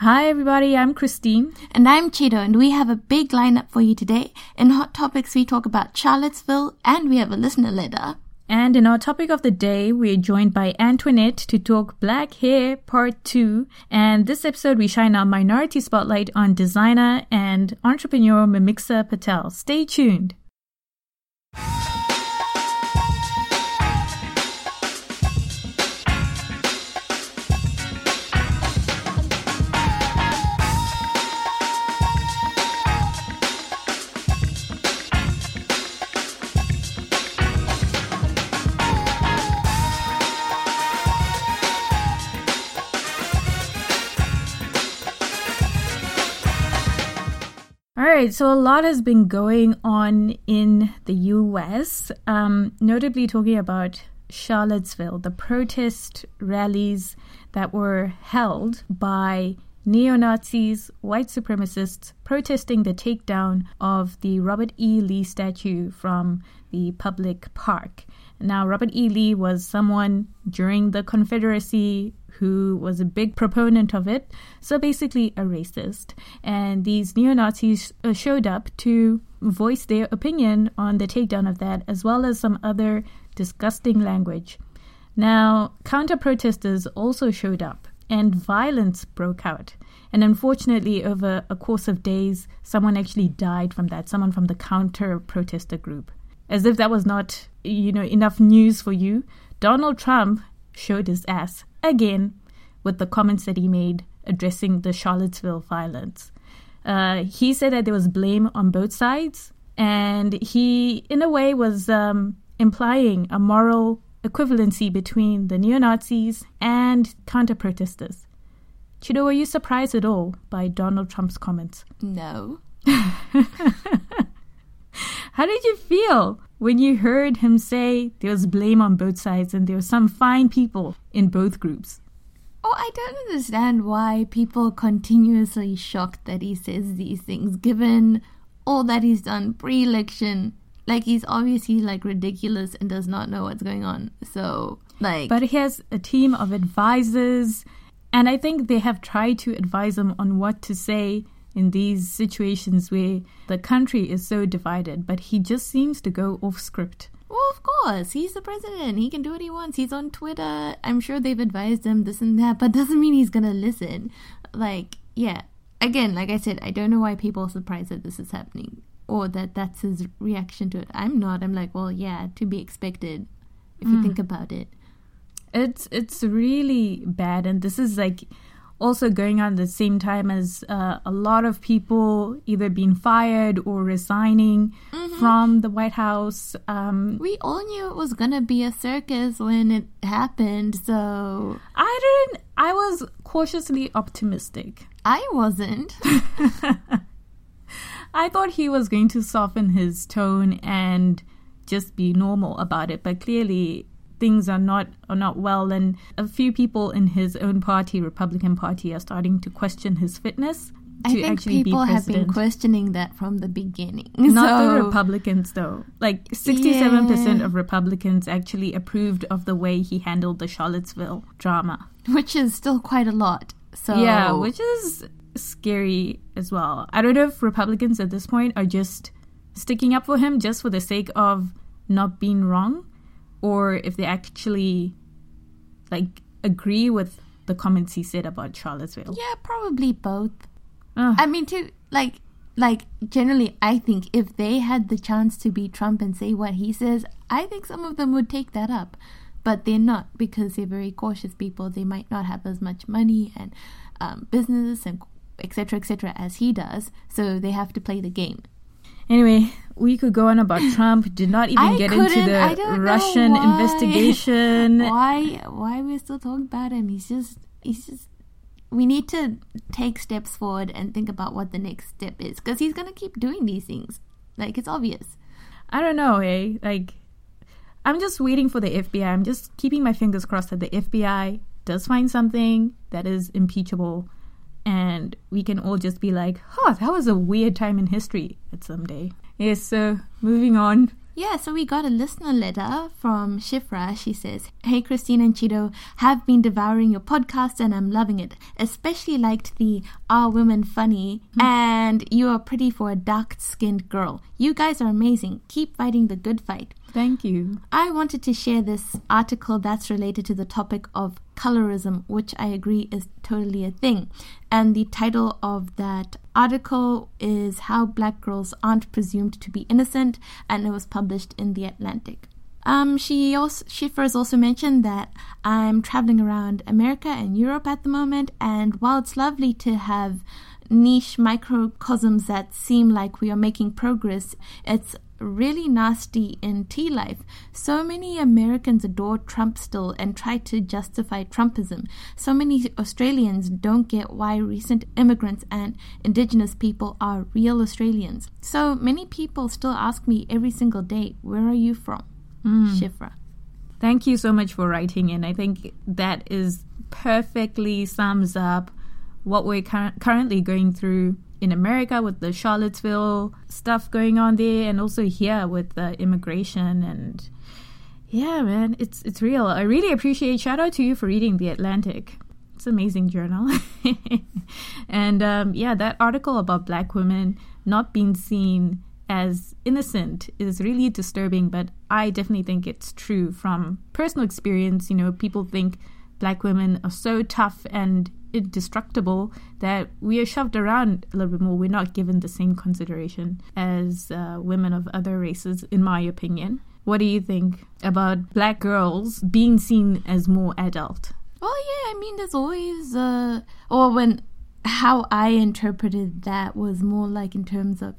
Hi, everybody. I'm Christine. And I'm Chido, and we have a big lineup for you today. In Hot Topics, we talk about Charlottesville, and we have a listener letter. And in our topic of the day, we're joined by Antoinette to talk Black Hair Part 2. And this episode, we shine our minority spotlight on designer and entrepreneur Mimixa Patel. Stay tuned. Right, so a lot has been going on in the US, um, notably talking about Charlottesville, the protest rallies that were held by neo Nazis, white supremacists protesting the takedown of the Robert E. Lee statue from the public park. Now, Robert E. Lee was someone during the Confederacy who was a big proponent of it, so basically a racist. And these neo Nazis uh, showed up to voice their opinion on the takedown of that, as well as some other disgusting language. Now, counter protesters also showed up, and violence broke out. And unfortunately, over a course of days, someone actually died from that, someone from the counter protester group. As if that was not, you know, enough news for you, Donald Trump showed his ass again with the comments that he made addressing the Charlottesville violence. Uh, he said that there was blame on both sides, and he, in a way, was um, implying a moral equivalency between the neo Nazis and counter protesters. Chido, were you surprised at all by Donald Trump's comments? No. How did you feel when you heard him say there was blame on both sides and there were some fine people in both groups? Oh, I don't understand why people continuously shocked that he says these things, given all that he's done pre-election. Like he's obviously like ridiculous and does not know what's going on. So like, but he has a team of advisors, and I think they have tried to advise him on what to say in these situations where the country is so divided, but he just seems to go off script. Well, of course, he's the president. He can do what he wants. He's on Twitter. I'm sure they've advised him this and that, but doesn't mean he's gonna listen. Like, yeah. Again, like I said, I don't know why people are surprised that this is happening or that that's his reaction to it. I'm not. I'm like, well, yeah, to be expected if mm. you think about it. It's it's really bad, and this is like also going on at the same time as uh, a lot of people either being fired or resigning mm-hmm. from the White House. Um, we all knew it was gonna be a circus when it happened, so I didn't. I was cautiously optimistic. I wasn't. I thought he was going to soften his tone and just be normal about it, but clearly things are not are not well and a few people in his own party republican party are starting to question his fitness I think people have been questioning that from the beginning. Not so, the Republicans, though. Like 67% yeah. of Republicans actually approved of the way he handled the Charlottesville drama. Which is still quite a lot. So Yeah, which is scary as well. I don't know if Republicans at this point are just sticking up for him just for the sake of not being wrong or if they actually like agree with the comments he said about Charlottesville. Yeah, probably both. I mean, to like, like generally, I think if they had the chance to be Trump and say what he says, I think some of them would take that up, but they're not because they're very cautious people. They might not have as much money and um, business and etc. etc. as he does, so they have to play the game. Anyway, we could go on about Trump. Did not even I get into the Russian why. investigation. Why? Why we're still talking about him? He's just. He's just. We need to take steps forward and think about what the next step is because he's gonna keep doing these things. Like it's obvious. I don't know, eh? Like, I'm just waiting for the FBI. I'm just keeping my fingers crossed that the FBI does find something that is impeachable and we can all just be like, "Huh, that was a weird time in history." At some day. Yes. So moving on. Yeah, so we got a listener letter from Shifra. She says, Hey, Christine and Chido, have been devouring your podcast and I'm loving it. Especially liked the Are Women Funny mm. and You Are Pretty for a Dark Skinned Girl. You guys are amazing. Keep fighting the good fight. Thank you. I wanted to share this article that's related to the topic of colorism, which I agree is totally a thing. And the title of that article is How Black Girls Aren't Presumed to Be Innocent, and it was published in The Atlantic. Um, she also Shifra has also mentioned that I'm traveling around America and Europe at the moment, and while it's lovely to have niche microcosms that seem like we are making progress, it's really nasty in tea life. So many Americans adore Trump still and try to justify Trumpism. So many Australians don't get why recent immigrants and Indigenous people are real Australians. So many people still ask me every single day, Where are you from? Mm. Shifra. Thank you so much for writing in. I think that is perfectly sums up what we're cur- currently going through in America with the Charlottesville stuff going on there, and also here with the immigration and yeah, man, it's it's real. I really appreciate. Shout out to you for reading the Atlantic. It's an amazing journal, and um, yeah, that article about Black women not being seen as innocent is really disturbing. But I definitely think it's true from personal experience. You know, people think Black women are so tough and indestructible that we are shoved around a little bit more. We're not given the same consideration as uh, women of other races, in my opinion. What do you think about black girls being seen as more adult? Oh yeah, I mean, there's always, uh, or when how I interpreted that was more like in terms of,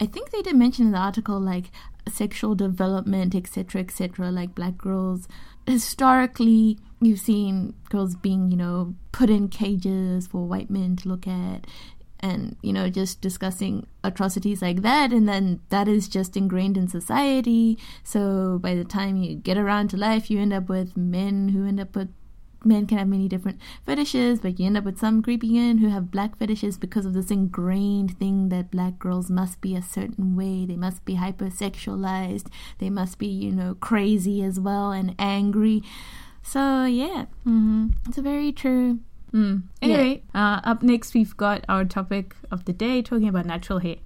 I think they did mention in the article like sexual development, etc., etc. Like black girls historically you've seen girls being, you know, put in cages for white men to look at and, you know, just discussing atrocities like that. And then that is just ingrained in society. So by the time you get around to life, you end up with men who end up with men can have many different fetishes, but you end up with some creeping in who have black fetishes because of this ingrained thing that black girls must be a certain way. They must be hypersexualized. They must be, you know, crazy as well and angry. So yeah, mm-hmm. it's very true. Mm. Anyway, yeah. uh, up next we've got our topic of the day talking about natural hair.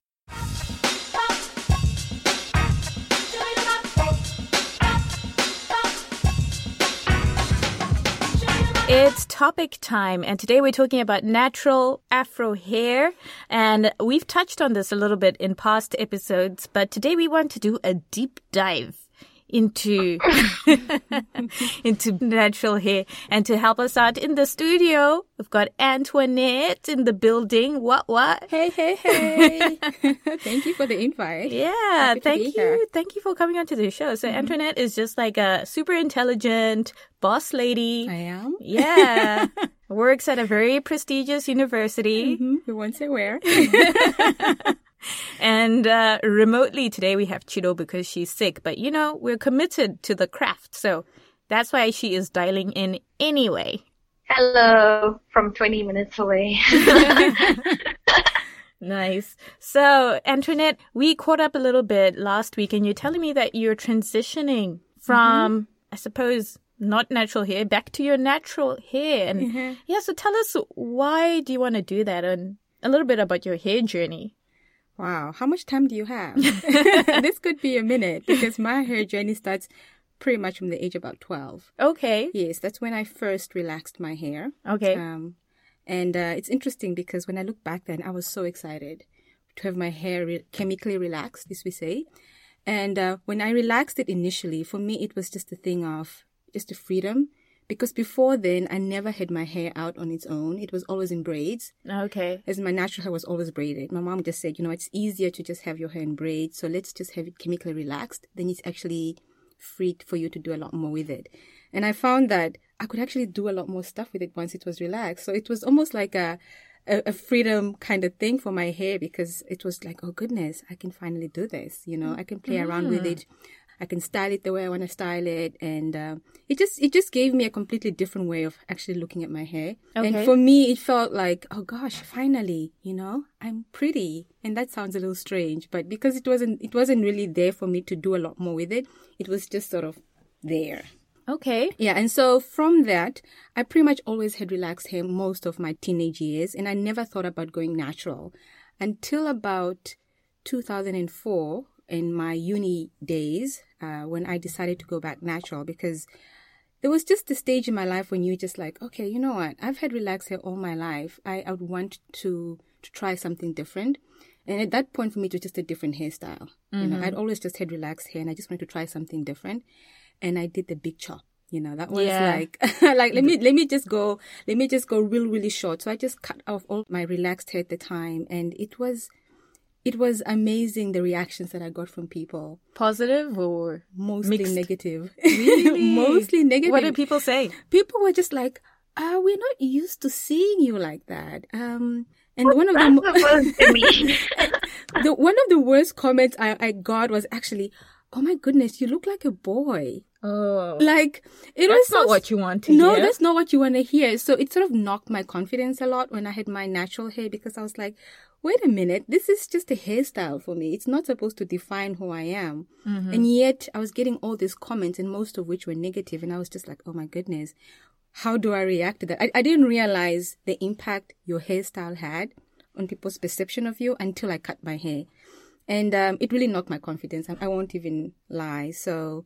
It's topic time, and today we're talking about natural afro hair. And we've touched on this a little bit in past episodes, but today we want to do a deep dive into into natural hair. And to help us out in the studio, we've got Antoinette in the building. What what? Hey hey hey! thank you for the invite. Yeah, Happy thank you, thank you for coming onto the show. So mm-hmm. Antoinette is just like a super intelligent boss lady. I am. Yeah. Works at a very prestigious university. Mm-hmm. Who won't say where? And uh, remotely today we have Chido because she's sick. But you know, we're committed to the craft. So that's why she is dialing in anyway. Hello from 20 minutes away. nice. So, Antoinette, we caught up a little bit last week and you're telling me that you're transitioning from, mm-hmm. I suppose, not natural hair back to your natural hair. And mm-hmm. yeah, so tell us why do you want to do that and a little bit about your hair journey. Wow, how much time do you have? this could be a minute because my hair journey starts pretty much from the age about 12. Okay. Yes, that's when I first relaxed my hair. Okay. Um, and uh, it's interesting because when I look back then, I was so excited to have my hair re- chemically relaxed, as we say. And uh, when I relaxed it initially, for me, it was just a thing of just a freedom because before then I never had my hair out on its own. It was always in braids. Okay. As my natural hair was always braided. My mom just said, you know, it's easier to just have your hair in braids, so let's just have it chemically relaxed. Then it's actually free for you to do a lot more with it. And I found that I could actually do a lot more stuff with it once it was relaxed. So it was almost like a a, a, freedom kind of thing for my hair because it was like, oh goodness, I can finally do this. You know, I can play mm. around with mm. it. I can style it the way I want to style it, and uh, it just it just gave me a completely different way of actually looking at my hair. Okay. And for me, it felt like, oh gosh, finally, you know, I'm pretty, and that sounds a little strange, but because it wasn't it wasn't really there for me to do a lot more with it, it was just sort of there. Okay. Yeah, and so from that, I pretty much always had relaxed hair most of my teenage years, and I never thought about going natural until about 2004 in my uni days uh, when I decided to go back natural because there was just a stage in my life when you just like, okay, you know what? I've had relaxed hair all my life. I, I would want to to try something different. And at that point for me it was just a different hairstyle. Mm-hmm. You know, I'd always just had relaxed hair and I just wanted to try something different. And I did the big chop. You know, that was Yeah. like like let me let me just go let me just go real, really short. So I just cut off all my relaxed hair at the time and it was it was amazing the reactions that I got from people. Positive or Mostly Mixed. negative. Really? Mostly negative. what did people say? people were just like, uh, we're not used to seeing you like that. Um, and one of the, That's mo- supposed to mean. the one of the worst comments I, I got was actually, "Oh my goodness, you look like a boy." Oh, Like it that's was not so- what you want to No, hear. that's not what you want to hear. So it sort of knocked my confidence a lot when I had my natural hair because I was like, wait a minute, this is just a hairstyle for me. It's not supposed to define who I am. And yet I was getting all these comments and most of which were negative, And I was just like, oh my goodness, how do I react to that? I, I didn't realize the impact your hairstyle had on people's perception of you until I cut my hair. And um, it really knocked my confidence. I, I won't even lie. So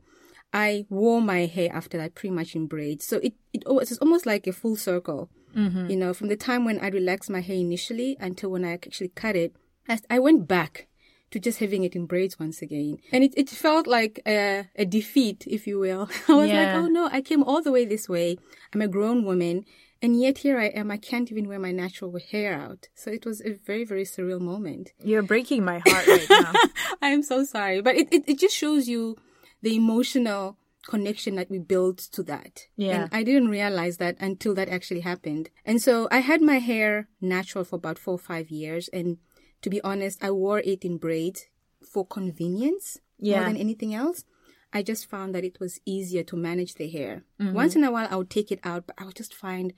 I wore my hair after that pretty much in braids. So it, it was almost like a full circle. Mm-hmm. You know, from the time when I relaxed my hair initially until when I actually cut it, I, I went back to just having it in braids once again. And it, it felt like a, a defeat, if you will. I was Yeah. like, oh no, I came all the way this way. I'm a grown woman. And yet here I am. I can't even wear my natural hair out. So it was a very, very surreal moment. You're breaking my heart right now. I am so sorry. But it, it, it just shows you the emotional connection that we build to that. Yeah. And I didn't realize that until that actually happened. And so I had my hair natural for about four or five years. And to be honest, I wore it in braids for convenience Yeah. more than anything else. I just found that it was easier to manage the hair. Once in a while, I would take it out, but I would just find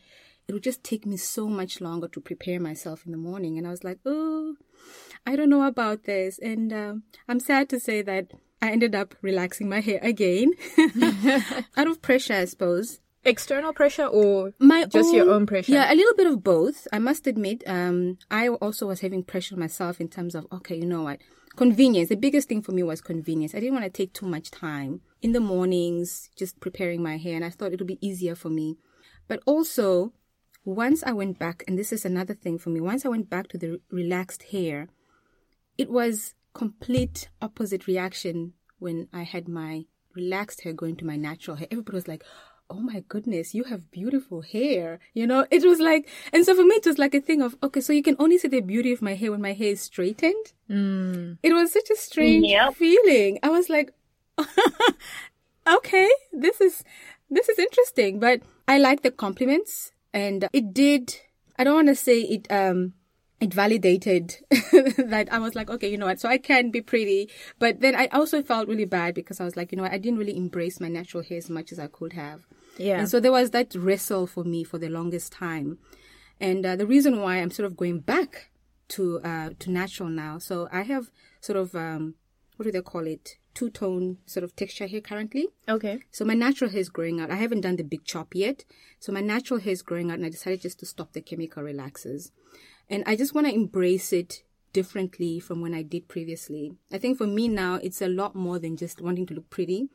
it would just take me so much longer to prepare myself in the morning. And I was like, oh, I don't know about this. And um, I'm sad to say that I ended up relaxing my hair again out of pressure, I suppose. External pressure or My just your own pressure? Yeah, a little bit of both. I must admit, um, I also was having pressure myself in terms of, okay, you know what? Convenience. The biggest thing for me was convenience. I didn't want to take too much time in the mornings just preparing my hair, and I thought it would be easier for me. But also, once I went back, and this is another thing for me, once I went back to the relaxed hair, it was complete opposite reaction when I had my relaxed hair going to my natural hair. Everybody was like, "Oh my goodness, you have beautiful hair." You know, it was like, and so for me, it was like a thing of, okay, so you can only see the beauty of my hair when my hair is straightened. Mm. It was such a strange Yep. feeling. I was like, okay, this is this is interesting, but I like the compliments, and it did. I don't want to say it. Um, it validated that I was like, okay, you know what? So I can be pretty, but then I also felt really bad because I was like, you know what? I didn't really embrace my natural hair as much as I could have. Yeah. And so there was that wrestle for me for the longest time. And uh, the reason why I'm sort of going back to uh, to natural now. So I have sort of um, what do they call it? Two tone sort of texture here currently. Okay. So my natural hair is growing out. I haven't done the big chop yet. So my natural hair is growing out, and I decided just to stop the chemical relaxers. And I just want to embrace it differently from when I did previously. I think for me now, it's a lot more than just wanting to look pretty.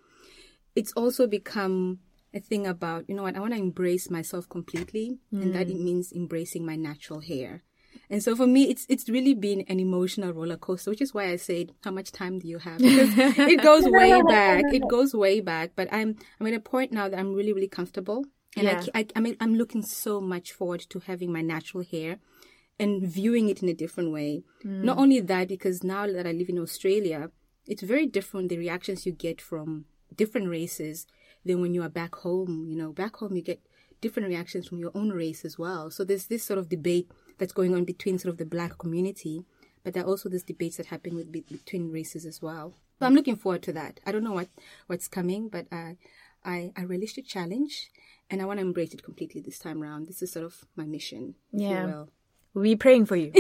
It's also become a thing about, you know what, I want to embrace myself completely. And that it means embracing my natural hair. And so for me, it's it's really been an emotional roller coaster, which is why I said, "How much time do you have?" Because it goes way back. It goes way back. But I'm I'm at a point now that I'm really really comfortable, and Yeah. I, I I mean I'm looking so much forward to having my natural hair, and viewing it in a different way. Mm. Not only that, because now that I live in Australia, it's very different the reactions you get from different races than when you are back home. You know, back home you get different reactions from your own race as well. So there's this sort of debate that's going on between sort of the black community, but there are also these debates that happen with between races as well. So I'm looking forward to that. I don't know what what's coming, but uh, I I, I relish the challenge, and I want to embrace it completely this time around. This is sort of my mission. Yeah. We'll be praying for you.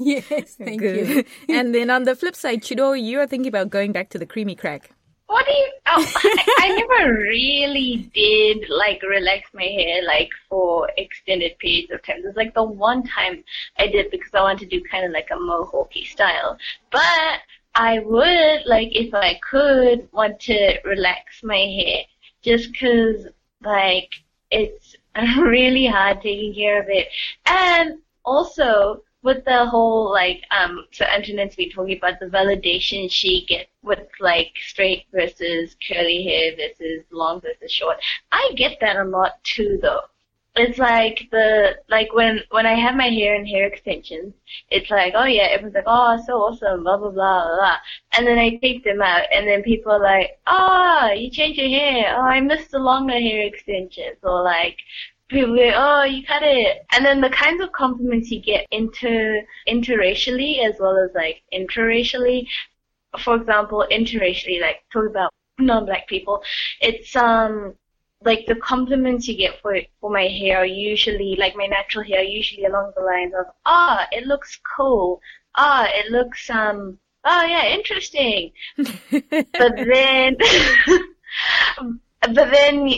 yes, thank Good. you. and then on the flip side, Chido, you are thinking about going back to the creamy crack. What do you? Oh, I, I never really did like relax my hair like for extended periods of time. There's like the one time I did because I wanted to do kind of like a mohawky style. But I would like if I could want to relax my hair just because like it's really hard taking care of it. And also with the whole like um so Antoinette's been talking about the validation she gets with like straight versus curly hair versus long versus short. I get that a lot too though. It's like the like when when I have my hair and hair extensions, it's like, oh yeah, everyone's like, oh so awesome, blah blah blah blah blah. And then I take them out and then people are like, Oh, you changed your hair, oh I missed the longer hair extensions or like people go, oh, you cut it. And then the kinds of compliments you get inter interracially as well as like interracially. For example, interracially, like talk about non-black people, it's um like the compliments you get for for my hair are usually like my natural hair are usually along the lines of ah it looks cool ah it looks um oh yeah interesting but then but then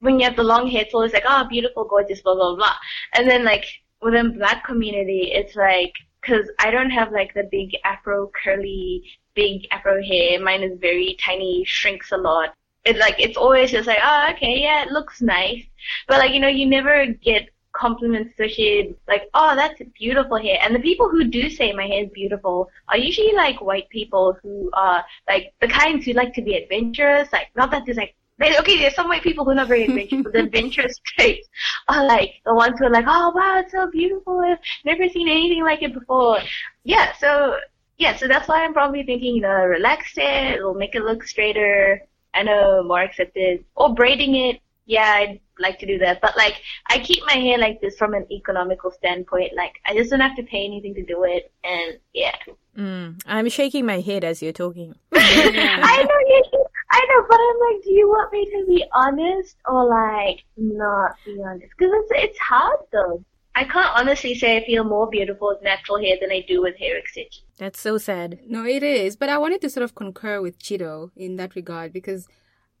when you have the long hair, it's always like, oh, beautiful, gorgeous, blah, blah, blah. And then, like, within black community, it's like, because I don't have, like, the big afro curly, big afro hair. Mine is very tiny, shrinks a lot. It's like, it's always just like, oh, okay, yeah, it looks nice. But, like, you know, you never get compliments associated, like, oh, that's beautiful hair. And the people who do say my hair is beautiful are usually, like, white people who are, like, the kinds who like to be adventurous. Like, not that there's, like, they, okay, there's some white people who are not very adventurous, but the adventurous traits are like the ones who are like, oh wow, it's so beautiful. I've never seen anything like it before. Yeah, so yeah, so that's why I'm probably thinking, you know, relax it, it'll make it look straighter. I know more accepted. Or braiding it. Yeah, I'd like to do that. But like, I keep my hair like this from an economical standpoint. Like, I just don't have to pay anything to do it. And yeah. Mm, I'm shaking my head as you're talking. I know you. I know, but I'm like, do you want me to be honest or like not be honest? Because it's it's hard though. I can't honestly say I feel more beautiful with natural hair than I do with hair extensions. That's so sad. No, it is. But I wanted to sort of concur with Chido in that regard because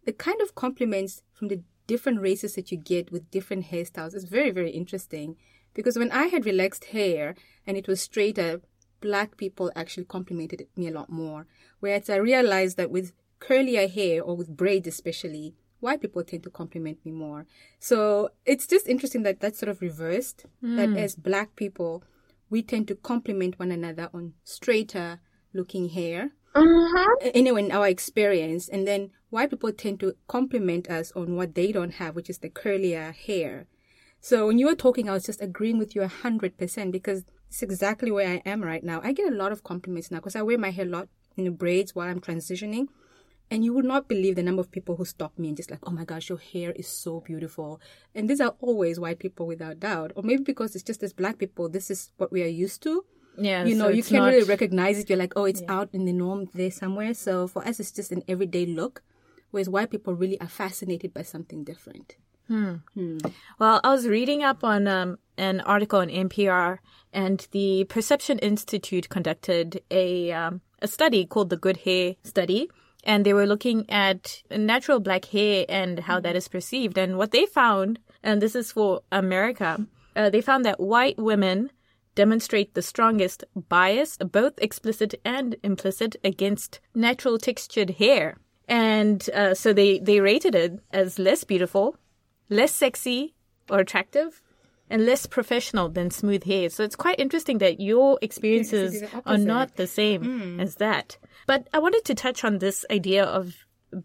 the kind of compliments from the different races that you get with different hairstyles is very, very interesting. Because when I had relaxed hair and it was straighter, black people actually complimented me a lot more. Whereas I realized that with curlier hair or with braids especially, white people tend to compliment me more. So it's just interesting that that's sort of reversed. Mm. That as black people, we tend to compliment one another on straighter looking hair. Mm-hmm. Anyway, in our experience, and then white people tend to compliment us on what they don't have, which is the curlier hair. So when you were talking, I was just agreeing with you a hundred percent because it's exactly where I am right now. I get a lot of compliments now because I wear my hair a lot in braids while I'm transitioning. And you would not believe the number of people who stop me and just like, oh my gosh, your hair is so beautiful. And these are always white people without doubt. Or maybe because it's just as black people, this is what we are used to. Yeah. You know, so you can't not- really recognize it. You're like, oh, it's Yeah. out in the norm there somewhere. So for us, it's just an everyday look. Whereas white people really are fascinated by something different. Well, I was reading up on um, an article on NPR, and the Perception Institute conducted a um, a study called the Good Hair Study, and they were looking at natural black hair and how that is perceived. And what they found, and this is for America, uh, they found that white women demonstrate the strongest bias, both explicit and implicit, against natural textured hair. And uh, so they, they rated it as less beautiful, less sexy or attractive, and less professional than smooth hair. So it's quite interesting that your experiences are not the same as that. But I wanted to touch on this idea of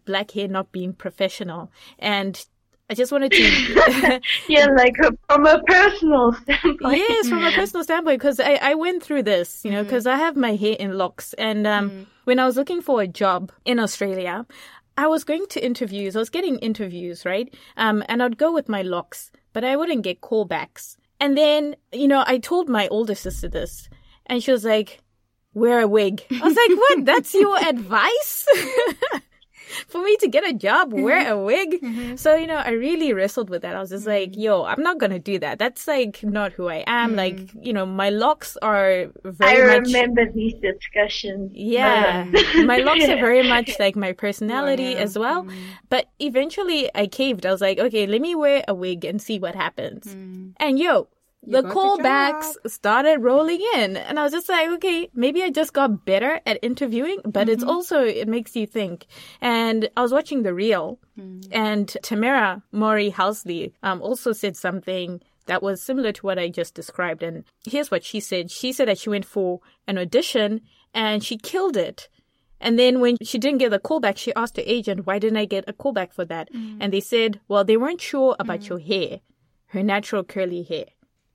black hair not being professional. And I just wanted to. Yeah, like uh, from a personal standpoint. yes, from a personal standpoint, because I, I went through this, you know, because I have my hair in locks. And um, when I was looking for a job in Australia, I was going to interviews. I was getting interviews, right? Um, and I'd go with my locks, but I wouldn't get callbacks. And then, you know, I told my older sister this, and she was like, wear a wig. I was like, what? That's your advice? for me to get a job, wear a wig. Mm-hmm. So, you know, I really wrestled with that. I was just like, mm-hmm. yo, I'm not going to do that. That's like not who I am. Mm-hmm. Like, you know, my locks are very I much. remember these discussions. Yeah. my locks are very much like my personality as well. Mm-hmm. But eventually I caved. I was like, okay, let me wear a wig and see what happens. Mm. And yo, the callbacks started rolling in and i was just like okay maybe i just got better at interviewing but mm-hmm. it's also it makes you think and i was watching the real mm. and tamera mowry housley um, also said something that was similar to what i just described and here's what she said she said that she went for an audition and she killed it and then when she didn't get a callback, she asked her agent, why didn't I get a callback for that? Mm. And they said, well, they weren't sure about mm. your hair, her natural curly hair.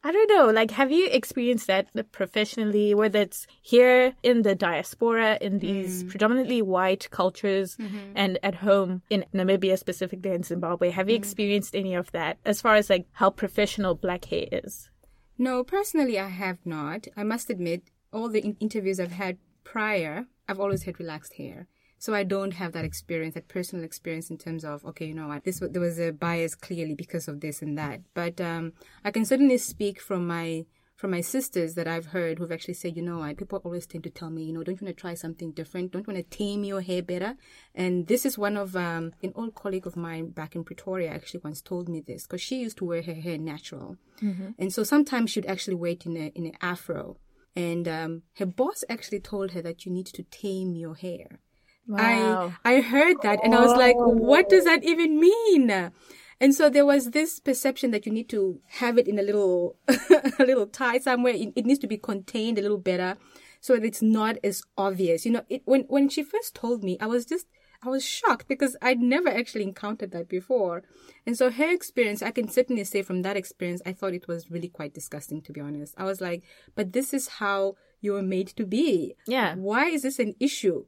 I don't know. Like, have you experienced that professionally, whether it's here in the diaspora, in these mm. predominantly white cultures, mm-hmm. and at home in Namibia, specifically in Zimbabwe? Have you mm. experienced any of that as far as like how professional black hair is? No, personally, I have not. I must admit, all the in- interviews I've had prior, I've always had relaxed hair. So I don't have that experience, that personal experience in terms of okay, you know what, this there was a bias clearly because of this and that. But um, I can certainly speak from my from my sisters that I've heard who've actually said, you know what, people always tend to tell me, you know, don't you want to try something different? Don't you want to tame your hair better? And this is one of um, an old colleague of mine back in Pretoria actually once told me this because she used to wear her hair natural, mm-hmm. and so sometimes she'd actually wear it in a in an afro. And um, her boss actually told her that you need to tame your hair. Wow. I I heard that and I was like, what does that even mean? And so there was this perception that you need to have it in a little a little tie somewhere. It, it, needs to be contained a little better so that it's not as obvious. You know, it, when when she first told me, I was just I was shocked because I'd never actually encountered that before. And so her experience, I can certainly say from that experience, I thought it was really quite disgusting to be honest. I was like, but this is how you're made to be. Yeah. Why is this an issue?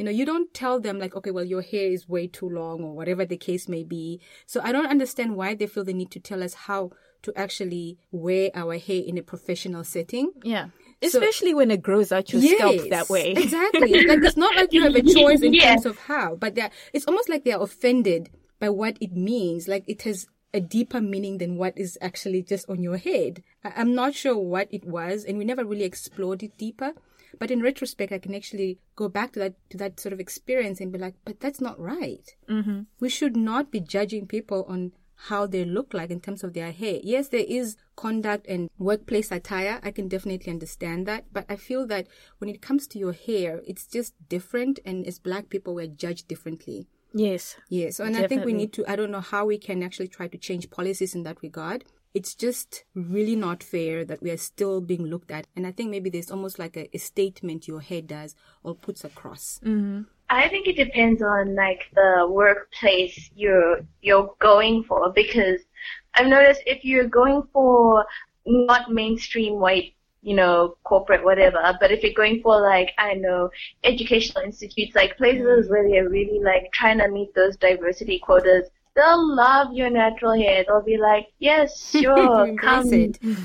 You know, you don't tell them like, okay, well, your hair is way too long or whatever the case may be. So I don't understand why they feel the need to tell us how to actually wear our hair in a professional setting. Yeah. Especially so, when it grows out your yes, scalp that way. exactly. like it's not like you have a choice in terms of how, but it's almost like they're offended by what it means. Like it has a deeper meaning than what is actually just on your head. I- I'm not sure what it was, and we never really explored it deeper. But in retrospect, I can actually go back to that to that sort of experience and be like, but that's not right. Mm-hmm. We should not be judging people on how they look like in terms of their hair. Yes, there is conduct and workplace attire. I can definitely understand that. But I feel that when it comes to your hair, it's just different. And as black people, we're judged differently. Yes. Yes. And definitely. I think we need to, I don't know how we can actually try to change policies in that regard it's just really not fair that we are still being looked at. And I think maybe there's almost like a, a statement your head does or puts across. Mm-hmm. I think it depends on like the workplace you're you're going for because I've noticed if you're going for not mainstream white you know, corporate, whatever. But if you're going for like, I know, educational institutes, like places mm-hmm. where they're really like trying to meet those diversity quotas, they'll love your natural hair. They'll be like, yes, sure, come,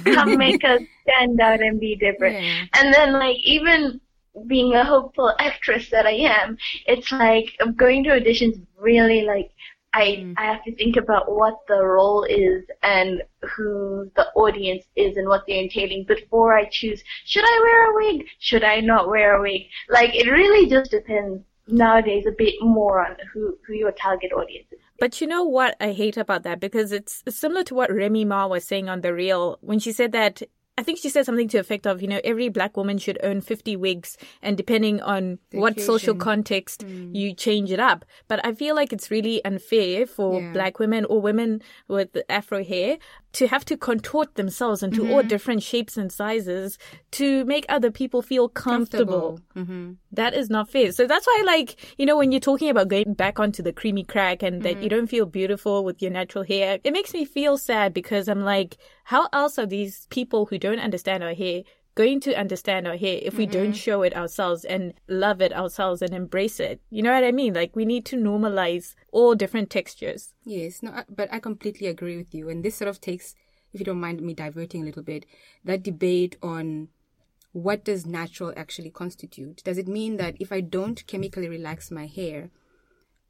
come make us stand out and be different. Yeah. And then like even being a hopeful actress that I am, it's like going to auditions really like I mm. I have to think about what the role is and who the audience is and what they're entailing before I choose should I wear a wig? Should I not wear a wig? Like it really just depends nowadays a bit more on who, who your target audience is. But you know what I hate about that? Because it's similar to what Remy Ma was saying on The Real when she said that I think she said something to the effect of, you know, every black woman should own 50 wigs and depending on the what occasion. social context, mm. you change it up. But I feel like it's really unfair for yeah. black women or women with afro hair to have to contort themselves into mm-hmm. all different shapes and sizes to make other people feel comfortable. comfortable. Mm-hmm. That is not fair. So that's why, like, you know, when you're talking about going back onto the creamy crack and that mm-hmm. you don't feel beautiful with your natural hair, it makes me feel sad because I'm like, how else are these people who don't understand our hair going to understand our hair if we mm-hmm. don't show it ourselves and love it ourselves and embrace it. You know what I mean? Like we need to normalize all different textures. Yes, no, but I completely agree with you. And this sort of takes, if you don't mind me diverting a little bit, that debate on what does natural actually constitute? Does it mean that if I don't chemically relax my hair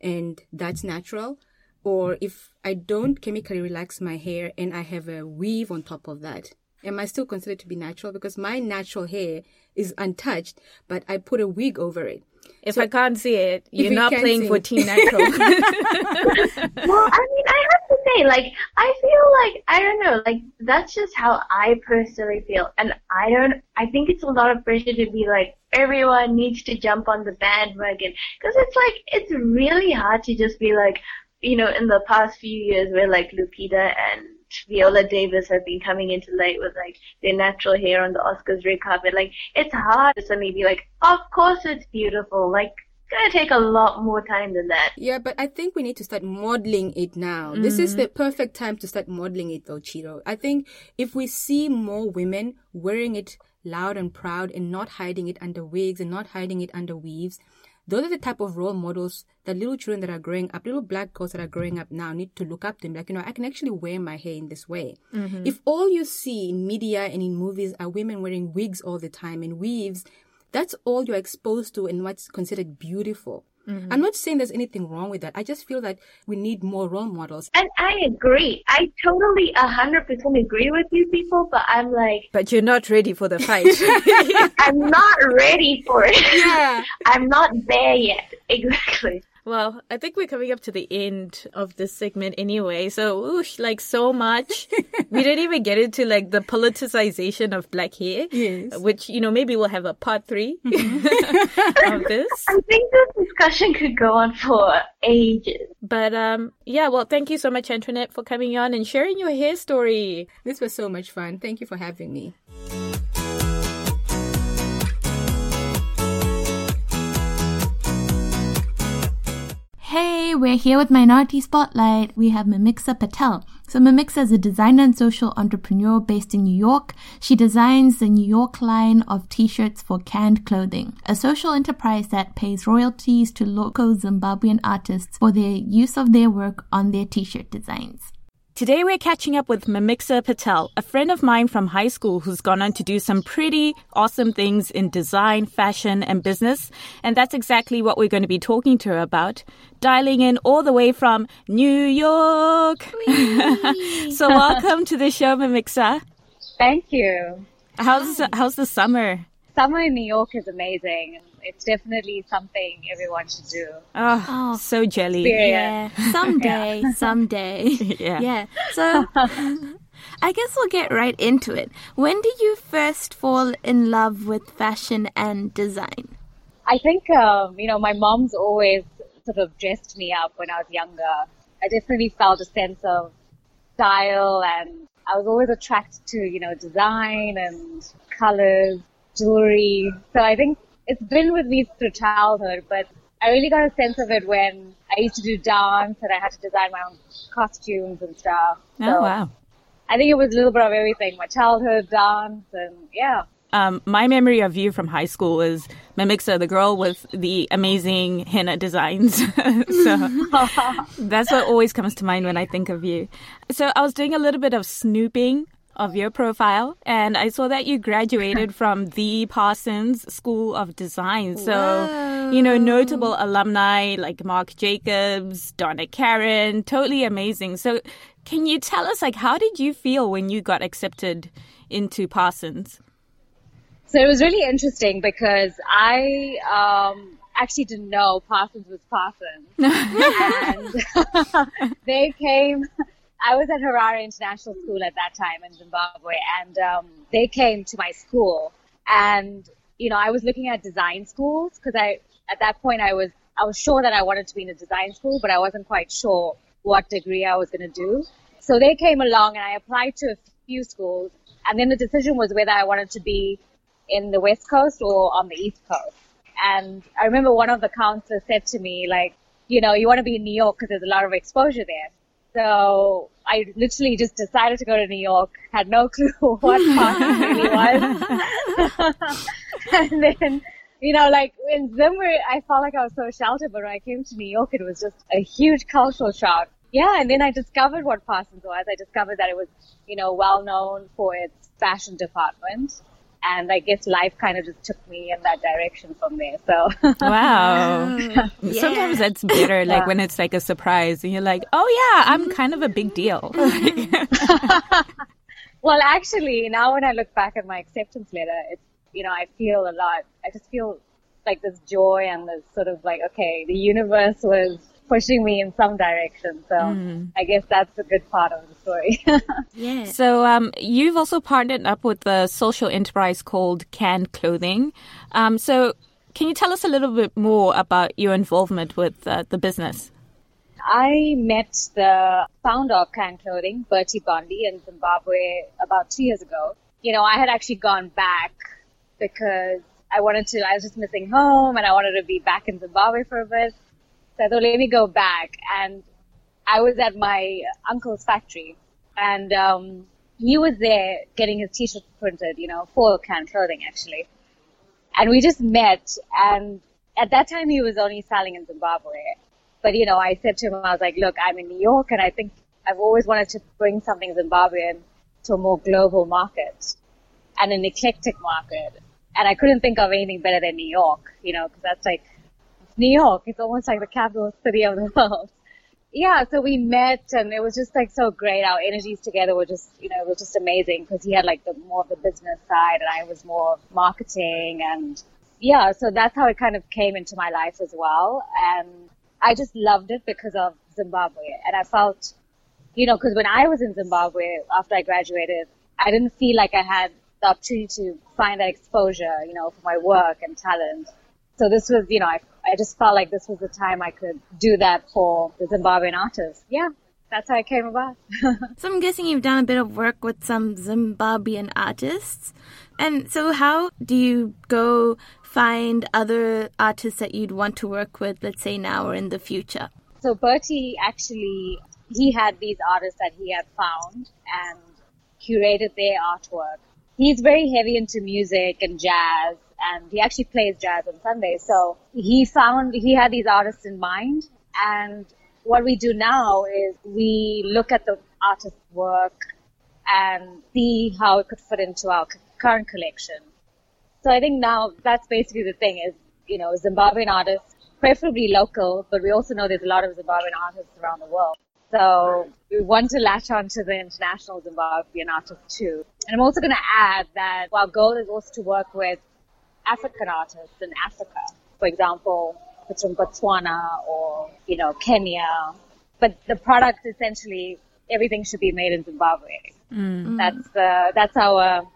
and that's natural? Or if I don't chemically relax my hair and I have a weave on top of that, am I still considered to be natural? Because my natural hair is untouched, but I put a wig over it. If so, I can't see it, you're not playing for Team Natural. well, I mean, I have to say, like, I feel like, I don't know, like, that's just how I personally feel. And I don't, I think it's a lot of pressure to be like, everyone needs to jump on the bandwagon. Because it's like, it's really hard to just be like, you know, in the past few years where like Lupita and Viola Davis have been coming into light with like their natural hair on the Oscars red carpet. Like it's hard to suddenly be like, of course it's beautiful. Like it's gonna take a lot more time than that. Yeah, but I think we need to start modeling it now. Mm-hmm. This is mm-hmm. the perfect time to start modeling it though, Chido. I think if we see more women wearing it loud and proud and not hiding it under wigs and not hiding it under weaves, those are the type of role models that little children that are growing up, little black girls that are growing up now need to look up to. Like, you know, I can actually wear my hair in this way. Mm-hmm. If all you see in media and in movies are women wearing wigs all the time and weaves, that's all you're exposed to and what's considered beautiful. Mm-hmm. I'm not saying there's anything wrong with that. I just feel that we need more role models. And I agree. I totally 100% agree with you people, but I'm like. But you're not ready for the fight. I'm not ready for it. Yeah. I'm not there yet. Exactly. Well, I think we're coming up to the end of this segment anyway. So, oosh, like so much. we didn't even get into like the politicization of black hair. Yes. Which, you know, maybe we'll have a part 3 mm-hmm. of this. I think this discussion could go on for ages. But um yeah, well, thank you so much Antoinette for coming on and sharing your hair story. This was so much fun. Thank you for having me. Hey, we're here with Minority Spotlight. We have Mimixa Patel. So Mimixa is a designer and social entrepreneur based in New York. She designs the New York line of t-shirts for canned clothing, a social enterprise that pays royalties to local Zimbabwean artists for their use of their work on their t-shirt designs. Today we're catching up with Mimixa Patel, a friend of mine from high school who's gone on to do some pretty awesome things in design, fashion, and business. And that's exactly what we're going to be talking to her about. Dialing in all the way from New York. so welcome to the show, Mimixa. Thank you. How's how's the summer? Summer in New York is amazing it's definitely something everyone should do. Oh, oh so jelly. Yeah. Someday, someday. yeah. Yeah. So I guess we'll get right into it. When did you first fall in love with fashion and design? I think, um, you know, my mom's always sort of dressed me up when I was younger. I definitely felt a sense of style and I was always attracted to, you know, design and colors, jewelry. So I think it's been with me through childhood, but I really got a sense of it when I used to do dance and I had to design my own costumes and stuff. Oh, so wow. I think it was a little bit of everything. My childhood, dance, and yeah. Um, my memory of you from high school is Mimixa, the girl with the amazing henna designs. so that's what always comes to mind when I think of you. So I was doing a little bit of snooping of your profile, and I saw that you graduated from the Parsons School of Design. So, Whoa. you know, notable alumni like Marc Jacobs, Donna Karan, totally amazing. So, can you tell us, like, how did you feel when you got accepted into Parsons? So it was really interesting because I um, actually didn't know Parsons was Parsons, and they came I was at Harare International School at that time in Zimbabwe, and um, they came to my school, and you know, I was looking at design schools because I, at that point, I was I was sure that I wanted to be in a design school, but I wasn't quite sure what degree I was going to do. So they came along, and I applied to a few schools, and then the decision was whether I wanted to be in the West Coast or on the East Coast. And I remember one of the counselors said to me, like, you know, you want to be in New York because there's a lot of exposure there. So I literally just decided to go to New York, had no clue what Boston really was. and then, you know, like in Zimmer, I felt like I was so sheltered, but when I came to New York, it was just a huge cultural shock. Yeah, and then I discovered what Parsons was. I discovered that it was, you know, well known for its fashion department. And I guess life kind of just took me in that direction from there. So wow, yeah. sometimes that's better. Like yeah. when it's like a surprise, and you're like, oh yeah, I'm mm-hmm. kind of a big deal. well, actually, now when I look back at my acceptance letter, it's you know I feel a lot. I just feel like this joy and this sort of like okay, the universe was pushing me in some direction. So mm. I guess that's a good part of the story. yeah. So um, you've also partnered up with a social enterprise called Can Clothing. Um, so can you tell us a little bit more about your involvement with uh, the business? I met the founder of Can Clothing, Bertie Bondi, in Zimbabwe about two years ago. You know, I had actually gone back because I wanted to, I was just missing home and I wanted to be back in Zimbabwe for a bit. So thought, let me go back. And I was at my uncle's factory and, um, he was there getting his t-shirt printed, you know, for Can Clothing actually. And we just met and at that time he was only selling in Zimbabwe. But, you know, I said to him, I was like, look, I'm in New York and I think I've always wanted to bring something Zimbabwean to a more global market and an eclectic market. And I couldn't think of anything better than New York, you know, because that's like New York. It's almost like the capital city of the world. Yeah, so we met and it was just like so great. Our energies together were just, you know, it was just amazing because he had like the more of the business side and I was more of marketing and yeah, so that's how it kind of came into my life as well. And I just loved it because of Zimbabwe and I felt, you know, because when I was in Zimbabwe after I graduated, I didn't feel like I had the opportunity to find that exposure, you know, for my work and talent. So this was, you know, I, I just felt like this was the time I could do that for the Zimbabwean artists. Yeah, that's how it came about. so I'm guessing you've done a bit of work with some Zimbabwean artists. And so how do you go find other artists that you'd want to work with, let's say now or in the future? So Bertie actually, he had these artists that he had found and curated their artwork. He's very heavy into music and jazz and he actually plays jazz on Sundays. So he found he had these artists in mind, and what we do now is we look at the artist's work and see how it could fit into our current collection. So I think now that's basically the thing is, you know, Zimbabwean artists, preferably local, but we also know there's a lot of Zimbabwean artists around the world. So we want to latch on to the international Zimbabwean artists too. And I'm also going to add that our goal is also to work with African artists in Africa. For example, it's from Botswana or, you know, Kenya. But the product essentially, everything should be made in Zimbabwe. Mm. That's, uh, that's our,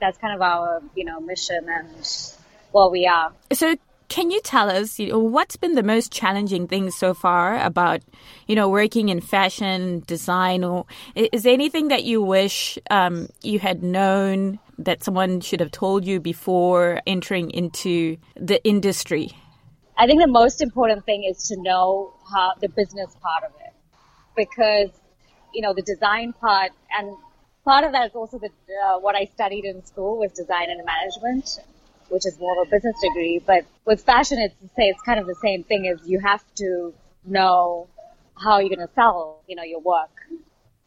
that's kind of our, you know, mission and what we are. So can you tell us you know, what's been the most challenging thing so far about you know working in fashion design or is there anything that you wish um, you had known that someone should have told you before entering into the industry? I think the most important thing is to know how the business part of it, because you know the design part and part of that is also the uh, what I studied in school was design and management, which is more of a business degree. But with fashion, it's say it's kind of the same thing. Is you have to know how you're going to sell, you know, your work.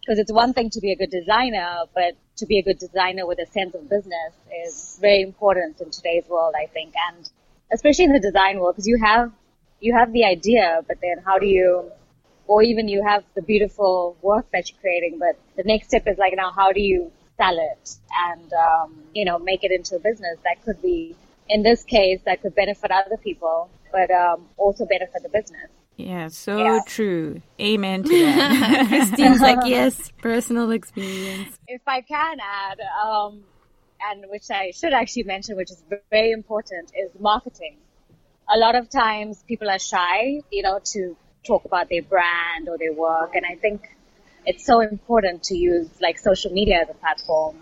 Because it's one thing to be a good designer, but to be a good designer with a sense of business is very important in today's world, I think, and especially in the design world, because you have you have the idea, but then how do you, or even you have the beautiful work that you're creating, but the next step is like now how do you sell it and um, you know make it into a business that could be in this case that could benefit other people, but um, also benefit the business. Yeah, so yeah. true. Amen to that. Christine's like, yes, personal experience. If I can add, um, and which I should actually mention, which is very important, is marketing. A lot of times people are shy, you know, to talk about their brand or their work, and I think it's so important to use like social media as a platform,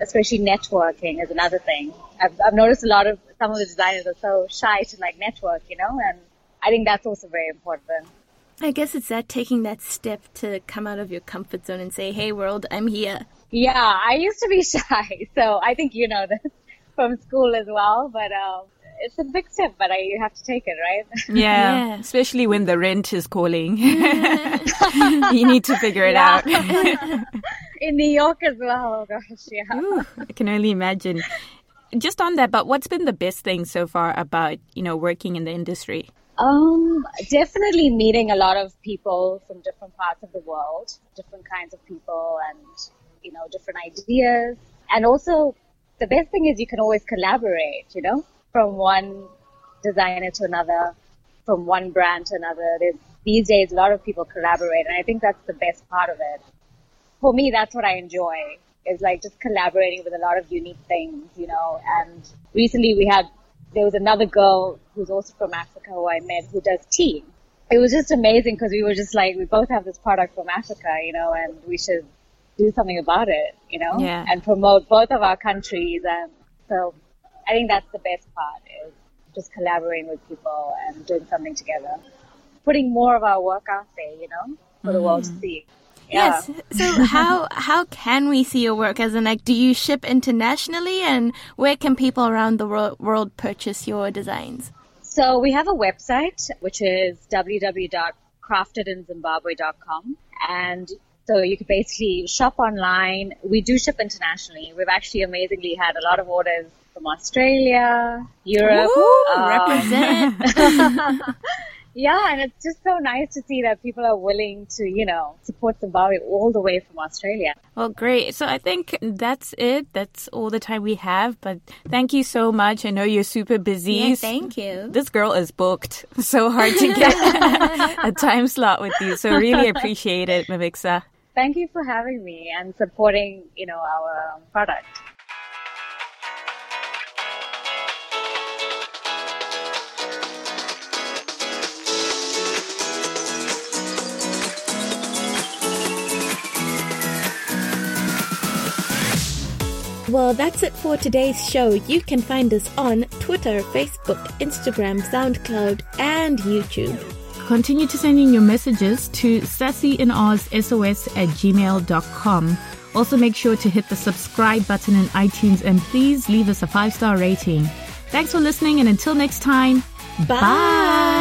especially networking is another thing. I've, I've noticed a lot of some of the designers are so shy to like network, you know, and I think that's also very important. I guess it's that taking that step to come out of your comfort zone and say, "Hey, world, I'm here." Yeah, I used to be shy, so I think you know this from school as well. But um, it's a big step, but I, you have to take it, right? Yeah, yeah. especially when the rent is calling. you need to figure it yeah. out. In New York as well, oh gosh, yeah. Ooh, I can only imagine. just on that, but what's been the best thing so far about, you know, working in the industry? Um, definitely meeting a lot of people from different parts of the world, different kinds of people and, you know, different ideas. And also the best thing is you can always collaborate, you know, from one designer to another, from one brand to another. There's, these days a lot of people collaborate and I think that's the best part of it. For me, that's what I enjoy is like just collaborating with a lot of unique things, you know, and recently we had there was another girl who's also from Africa who I met who does tea. It was just amazing because we were just like, we both have this product from Africa, you know, and we should do something about it, you know, yeah. and promote both of our countries. And so I think that's the best part is just collaborating with people and doing something together, putting more of our work out there, you know, for mm. the world to mm. see. Yes. So how how can we see your work? As in, like, do you ship internationally, and where can people around the world purchase your designs? So we have a website which is www.craftedinzimbabwe.com, and so you can basically shop online. We do ship internationally. We've actually amazingly had a lot of orders from Australia, Europe. Ooh, um, represent. Yeah, and it's just so nice to see that people are willing to, you know, support Zimbabwe all the way from Australia. Well, great. So I think that's it. That's all the time we have. But thank you so much. I know you're super busy. Yeah, thank you. This girl is booked. So hard to get a time slot with you. So really appreciate it, Mavixa. Thank you for having me and supporting, you know, our product. Well, that's it for today's show. You can find us on Twitter, Facebook, Instagram, SoundCloud, and YouTube. Continue to send in your messages to sassyinoz.sos at gmail.com. Also, make sure to hit the subscribe button in iTunes and please leave us a five star rating. Thanks for listening, and until next time, bye. bye.